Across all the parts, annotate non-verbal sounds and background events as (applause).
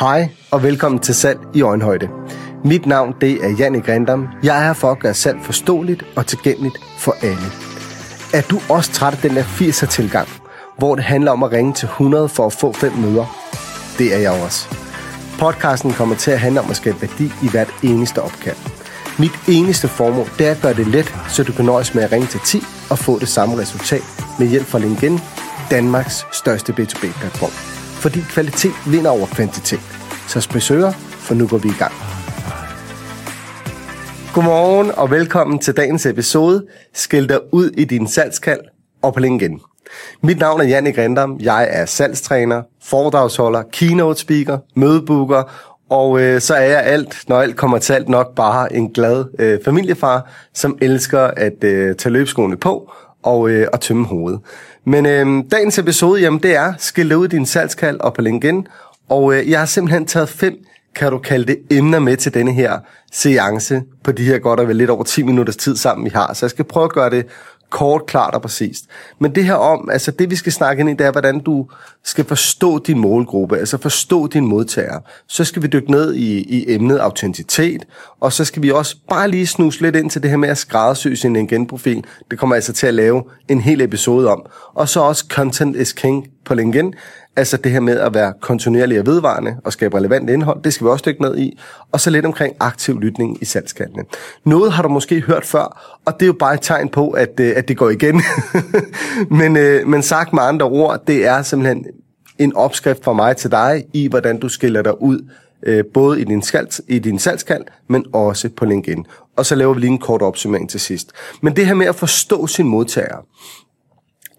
Hej og velkommen til Salg i Øjenhøjde. Mit navn det er Janne Grindam. Jeg er her for at gøre salg forståeligt og tilgængeligt for alle. Er du også træt af den der 80'er tilgang, hvor det handler om at ringe til 100 for at få fem møder? Det er jeg også. Podcasten kommer til at handle om at skabe værdi i hvert eneste opkald. Mit eneste formål det er at gøre det let, så du kan nøjes med at ringe til 10 og få det samme resultat med hjælp fra LinkedIn, Danmarks største B2B-platform. Fordi kvalitet vinder over kvantitet. Så spesøger, for nu går vi i gang. Godmorgen og velkommen til dagens episode. Skil dig ud i din salgskald og på LinkedIn. Mit navn er Jannik Rendam. Jeg er salgstræner, foredragsholder, keynote speaker, mødebooker og øh, så er jeg alt, når alt kommer til alt, nok bare en glad øh, familiefar, som elsker at øh, tage løbskoene på og, øh, og tømme hovedet. Men øh, dagens episode, jamen det er, skal leve din salgskald og på LinkedIn. Og øh, jeg har simpelthen taget fem, kan du kalde det, emner med til denne her seance på de her godt og vel lidt over 10 minutters tid sammen, vi har. Så jeg skal prøve at gøre det kort, klart og præcist. Men det her om, altså det vi skal snakke ind i, det er, hvordan du skal forstå din målgruppe, altså forstå din modtager. Så skal vi dykke ned i, i emnet autenticitet, og så skal vi også bare lige snuse lidt ind til det her med at skræddersy sin LinkedIn-profil. Det kommer altså til at lave en hel episode om. Og så også content is king på LinkedIn. Altså det her med at være kontinuerlig og vedvarende og skabe relevant indhold, det skal vi også dykke ned i. Og så lidt omkring aktiv lytning i salgskaldene. Noget har du måske hørt før, og det er jo bare et tegn på, at, øh, at det går igen. (laughs) men, øh, men sagt med andre ord, det er simpelthen en opskrift fra mig til dig i, hvordan du skiller dig ud øh, både i din, skald, i din salgskald, men også på LinkedIn. Og så laver vi lige en kort opsummering til sidst. Men det her med at forstå sin modtager,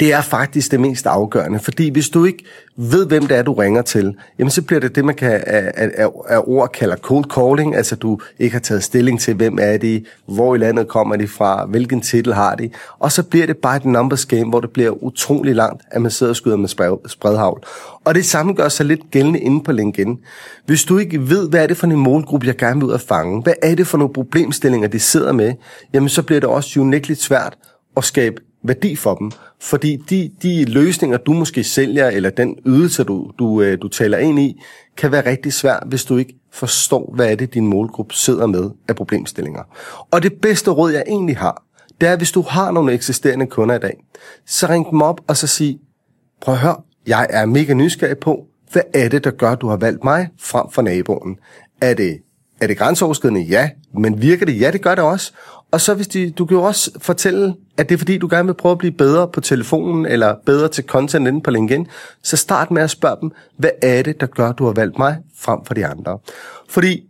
det er faktisk det mest afgørende, fordi hvis du ikke ved, hvem det er, du ringer til, jamen så bliver det det, man kan af, af, af ord kalder cold calling, altså du ikke har taget stilling til, hvem er de, hvor i landet kommer de fra, hvilken titel har de, og så bliver det bare et numbers game, hvor det bliver utrolig langt, at man sidder og skyder med spredhavl. Og det samme gør sig lidt gældende inde på LinkedIn. Hvis du ikke ved, hvad er det for en målgruppe, jeg gerne vil ud at fange, hvad er det for nogle problemstillinger, de sidder med, jamen så bliver det også unægteligt svært at skabe værdi for dem. Fordi de, de løsninger, du måske sælger, eller den ydelse, du, du, øh, du taler ind i, kan være rigtig svært, hvis du ikke forstår, hvad er det, din målgruppe sidder med af problemstillinger. Og det bedste råd, jeg egentlig har, det er, hvis du har nogle eksisterende kunder i dag, så ring dem op og så sig, prøv at høre, jeg er mega nysgerrig på, hvad er det, der gør, at du har valgt mig frem for naboen? Er det, er det grænseoverskridende? Ja. Men virker det? Ja, det gør det også. Og så hvis de, du kan jo også fortælle, at det er fordi, du gerne vil prøve at blive bedre på telefonen, eller bedre til content inde på LinkedIn, så start med at spørge dem, hvad er det, der gør, du har valgt mig frem for de andre? Fordi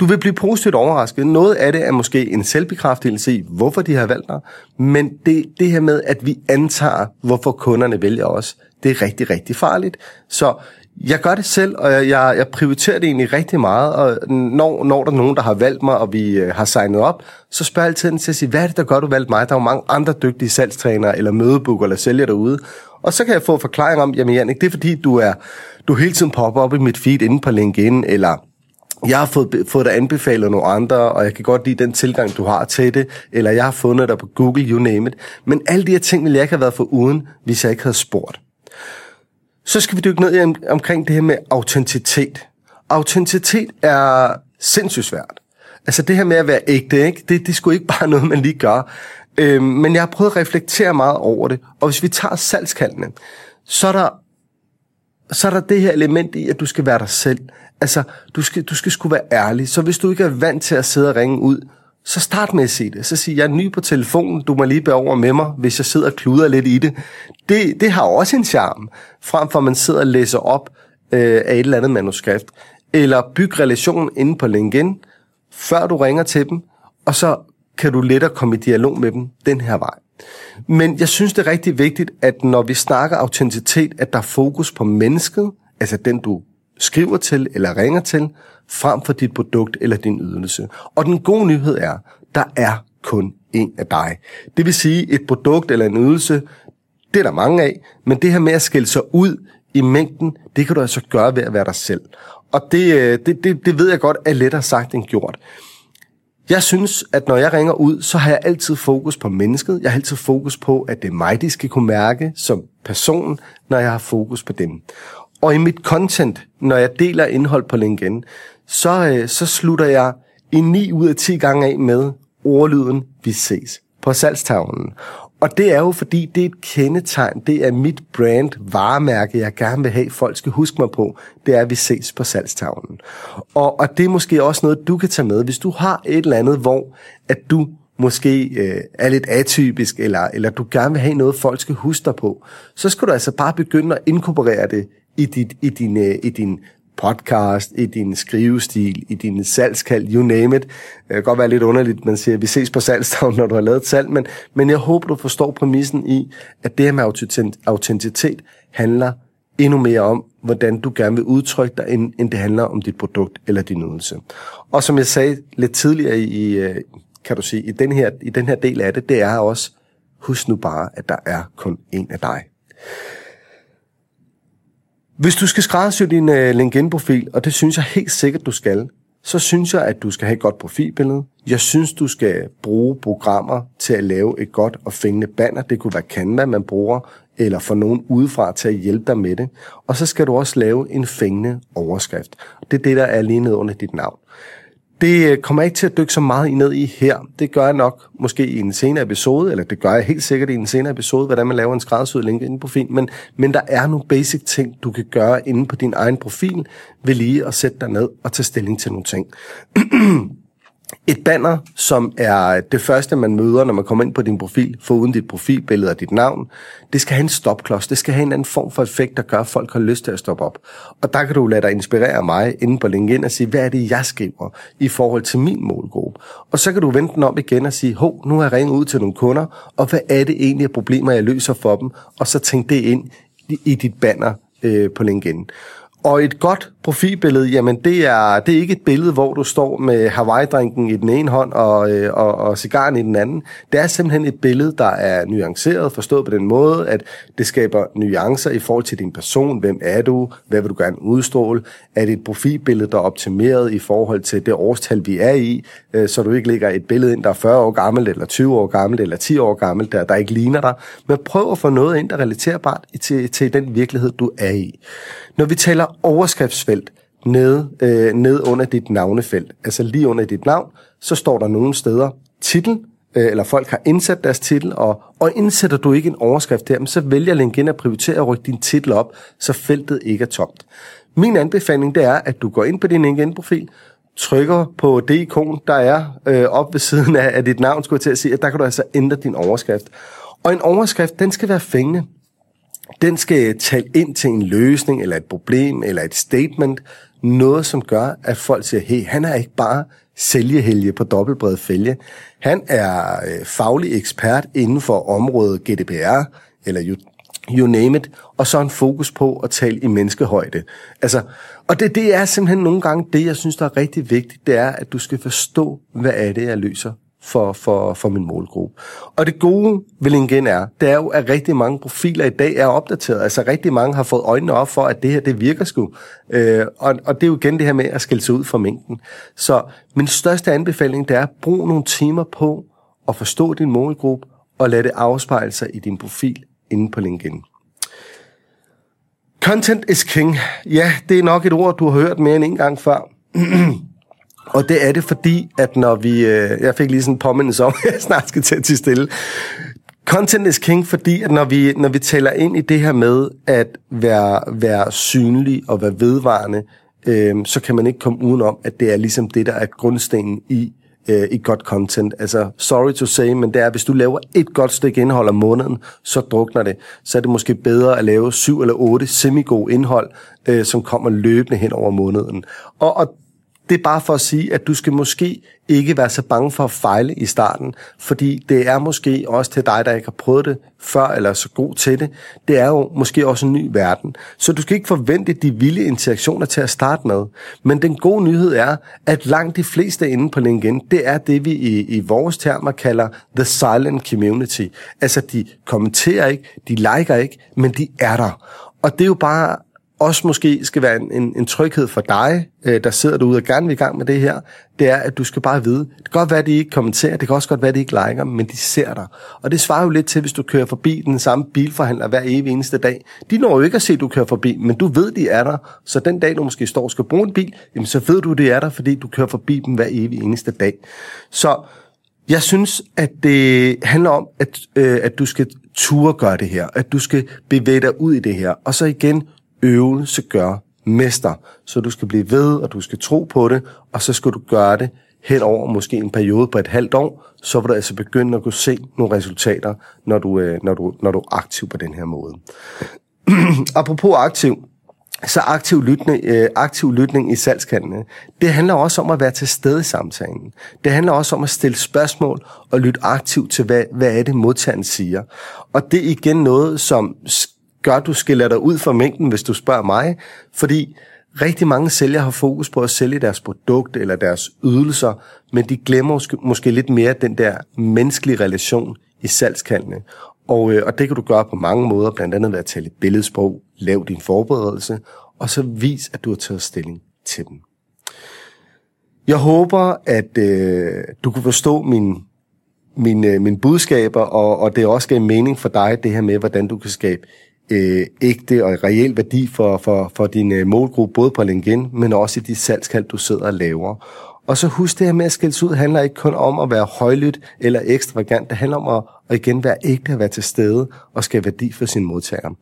du vil blive positivt overrasket. Noget af det er måske en selvbekræftelse i, hvorfor de har valgt dig, men det, det her med, at vi antager, hvorfor kunderne vælger os, det er rigtig, rigtig farligt. Så jeg gør det selv, og jeg, jeg, jeg prioriterer det egentlig rigtig meget, og når, når der er nogen, der har valgt mig, og vi øh, har signet op, så spørger jeg altid til at sige, hvad er det, der gør, du valgt mig? Der er jo mange andre dygtige salgstrænere, eller mødebooker, eller sælgere derude. Og så kan jeg få forklaring om, jamen Jannik, det er fordi, du er du hele tiden popper op i mit feed inde på LinkedIn, eller jeg har fået, fået dig anbefalet nogle andre, og jeg kan godt lide den tilgang, du har til det, eller jeg har fundet dig på Google, you name it. Men alle de her ting ville jeg ikke have været for uden, hvis jeg ikke havde spurgt. Så skal vi dykke ned i omkring det her med autenticitet. Autenticitet er sindssygt svært. Altså det her med at være ægte, ikke? Det, det er sgu ikke bare (laughs) noget, man lige gør. Øhm, men jeg har prøvet at reflektere meget over det. Og hvis vi tager salgskaldene, så er der, så er der det her element i, at du skal være dig selv. Altså, du skal, du skal sgu være ærlig. Så hvis du ikke er vant til at sidde og ringe ud, så start med at sige det. Så sig, jeg er ny på telefonen, du må lige bære over med mig, hvis jeg sidder og kluder lidt i det. Det, det har også en charme, frem for at man sidder og læser op øh, af et eller andet manuskript. Eller byg relationen inde på LinkedIn, før du ringer til dem, og så kan du lettere komme i dialog med dem den her vej. Men jeg synes, det er rigtig vigtigt, at når vi snakker autenticitet, at der er fokus på mennesket, altså den, du skriver til eller ringer til, frem for dit produkt eller din ydelse. Og den gode nyhed er, der er kun en af dig. Det vil sige, et produkt eller en ydelse, det er der mange af, men det her med at skille sig ud i mængden, det kan du altså gøre ved at være dig selv. Og det, øh, det, det, det ved jeg godt er lettere sagt end gjort. Jeg synes, at når jeg ringer ud, så har jeg altid fokus på mennesket. Jeg har altid fokus på, at det er mig, de skal kunne mærke som person, når jeg har fokus på dem. Og i mit content, når jeg deler indhold på LinkedIn, så, øh, så slutter jeg i 9 ud af 10 gange af med ordlyden, vi ses på salgstavlen. Og det er jo fordi, det er et kendetegn, det er mit brand, varemærke, jeg gerne vil have, folk skal huske mig på, det er, at vi ses på salgstavlen. Og, og det er måske også noget, du kan tage med, hvis du har et eller andet, hvor at du måske øh, er lidt atypisk, eller, eller du gerne vil have noget, folk skal huske dig på, så skal du altså bare begynde at inkorporere det i, dit, i, din, øh, i din podcast, i din skrivestil, i din salgskald, you name it. Det kan godt være lidt underligt, man siger, at vi ses på salgstavn, når du har lavet et salg, men, men jeg håber, du forstår præmissen i, at det her med autenticitet handler endnu mere om, hvordan du gerne vil udtrykke dig, end, end det handler om dit produkt eller din ydelse. Og som jeg sagde lidt tidligere i, øh, kan du sige, i den her, i den her del af det, det er også, husk nu bare, at der er kun en af dig. Hvis du skal skræddersy din uh, LinkedIn-profil, og det synes jeg helt sikkert, du skal, så synes jeg, at du skal have et godt profilbillede. Jeg synes, du skal bruge programmer til at lave et godt og fængende banner. Det kunne være Canva, man bruger, eller få nogen udefra til at hjælpe dig med det. Og så skal du også lave en fængende overskrift. Det er det, der er lige ned under dit navn. Det øh, kommer jeg ikke til at dykke så meget ned i her. Det gør jeg nok måske i en senere episode, eller det gør jeg helt sikkert i en senere episode, hvordan man laver en skræddersyet på fin, Men, men der er nogle basic ting, du kan gøre inde på din egen profil, ved lige at sætte dig ned og tage stilling til nogle ting. (clears throat) Et banner, som er det første, man møder, når man kommer ind på din profil, uden dit profilbillede og dit navn, det skal have en stopklods. Det skal have en anden form for effekt, der gør, at folk har lyst til at stoppe op. Og der kan du lade dig inspirere mig inde på LinkedIn og sige, hvad er det, jeg skriver i forhold til min målgruppe? Og så kan du vente den om igen og sige, hov, nu har jeg ringet ud til nogle kunder, og hvad er det egentlig af problemer, jeg løser for dem? Og så tænk det ind i dit banner øh, på LinkedIn. Og et godt profilbillede, jamen det er, det er ikke et billede, hvor du står med Hawaii-drinken i den ene hånd og, øh, og, og cigaren i den anden. Det er simpelthen et billede, der er nuanceret, forstået på den måde, at det skaber nuancer i forhold til din person. Hvem er du? Hvad vil du gerne udstråle? Er det et profilbillede, der er optimeret i forhold til det årstal, vi er i, øh, så du ikke lægger et billede ind, der er 40 år gammelt, eller 20 år gammelt, eller 10 år gammelt, der, der ikke ligner dig. Men prøv at få noget ind, der relaterer relaterbart til, til den virkelighed, du er i. Når vi taler overskriftsfelt ned, øh, ned under dit navnefelt, altså lige under dit navn, så står der nogle steder titel, øh, eller folk har indsat deres titel, og, og indsætter du ikke en overskrift der, så vælger LinkedIn at prioritere at rykke din titel op, så feltet ikke er tomt. Min anbefaling det er, at du går ind på din LinkedIn-profil, trykker på det ikon, der er øh, op ved siden af, af dit navn, skulle jeg til at sige, at der kan du altså ændre din overskrift. Og en overskrift, den skal være fængende den skal tale ind til en løsning, eller et problem, eller et statement. Noget, som gør, at folk siger, hey, han er ikke bare sælgehelge på dobbeltbred fælge. Han er øh, faglig ekspert inden for området GDPR, eller you, you name it, og så en fokus på at tale i menneskehøjde. Altså, og det, det er simpelthen nogle gange det, jeg synes, der er rigtig vigtigt, det er, at du skal forstå, hvad er det, jeg løser for, for, for min målgruppe. Og det gode ved LinkedIn er, det er jo, at rigtig mange profiler i dag er opdateret. Altså rigtig mange har fået øjnene op for, at det her, det virker sgu. Øh, og, og det er jo igen det her med at skille sig ud fra mængden. Så min største anbefaling, det er, brug nogle timer på at forstå din målgruppe, og lad det afspejle sig i din profil inde på LinkedIn. Content is king. Ja, det er nok et ord, du har hørt mere end en gang før. (clears throat) Og det er det, fordi at når vi... Øh, jeg fik lige sådan en påmindelse om, (laughs) at jeg snart skal til at stille. Content is king, fordi at når vi, når vi taler ind i det her med at være, være synlig og være vedvarende, øh, så kan man ikke komme udenom, at det er ligesom det, der er grundstenen i øh, i godt content. Altså, sorry to say, men det er, hvis du laver et godt stykke indhold om måneden, så drukner det. Så er det måske bedre at lave syv eller otte semigod indhold, øh, som kommer løbende hen over måneden. Og, og det er bare for at sige, at du skal måske ikke være så bange for at fejle i starten, fordi det er måske også til dig, der ikke har prøvet det før, eller er så god til det. Det er jo måske også en ny verden. Så du skal ikke forvente de vilde interaktioner til at starte med. Men den gode nyhed er, at langt de fleste inde på LinkedIn, det er det, vi i, i vores termer kalder the silent community. Altså, de kommenterer ikke, de liker ikke, men de er der. Og det er jo bare også måske skal være en, en, en tryghed for dig, øh, der sidder derude og gerne vil i gang med det her, det er, at du skal bare vide, det kan godt være, at de ikke kommenterer, det kan også godt være, at de ikke liker, men de ser dig. Og det svarer jo lidt til, hvis du kører forbi den samme bilforhandler hver evig eneste dag. De når jo ikke at se, at du kører forbi, men du ved, de er der. Så den dag, du måske står og skal bruge en bil, jamen så ved du, det er der, fordi du kører forbi dem hver evig eneste dag. Så jeg synes, at det handler om, at, øh, at du skal ture gøre det her, at du skal bevæge dig ud i det her, og så igen, øvelse gør mester. Så du skal blive ved, og du skal tro på det, og så skal du gøre det hen over måske en periode på et halvt år, så vil du altså begynde at kunne se nogle resultater, når du, øh, når du, når du er aktiv på den her måde. (clears throat) Apropos aktiv, så aktiv lytning, øh, aktiv lytning i salgskantene, øh, det handler også om at være til stede i samtalen. Det handler også om at stille spørgsmål og lytte aktivt til, hvad, hvad er det modtageren siger. Og det er igen noget, som gør, at du skiller dig ud fra mængden, hvis du spørger mig, fordi rigtig mange sælgere har fokus på at sælge deres produkt eller deres ydelser, men de glemmer måske, måske lidt mere den der menneskelige relation i salgskaldene. Og, øh, og det kan du gøre på mange måder, blandt andet ved at tale billedsprog, lav din forberedelse, og så vis, at du har taget stilling til dem. Jeg håber, at øh, du kunne forstå min, min, øh, mine budskaber, og, og det også gav mening for dig, det her med, hvordan du kan skabe øh, ægte og reel værdi for, for, for din øh, målgruppe, både på LinkedIn, men også i de salgskald, du sidder og laver. Og så husk det her med at skældes ud, handler ikke kun om at være højlydt eller ekstravagant. Det handler om at, at igen være ægte, at være til stede og skabe værdi for sine modtagere.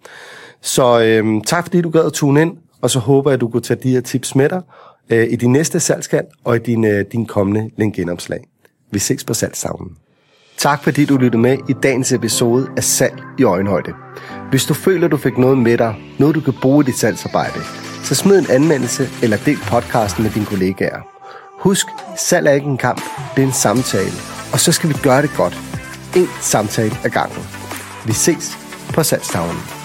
Så øh, tak fordi du gad at tune ind, og så håber jeg, at du kunne tage de her tips med dig øh, i din næste salgskald og i din, øh, din kommende LinkedIn-opslag. Vi ses på salgstavnen. Tak fordi du lyttede med i dagens episode af Salg i Øjenhøjde. Hvis du føler, du fik noget med dig, noget du kan bruge i dit salgsarbejde, så smid en anmeldelse eller del podcasten med dine kollegaer. Husk, salg er ikke en kamp, det er en samtale. Og så skal vi gøre det godt. En samtale ad gangen. Vi ses på salgstavlen.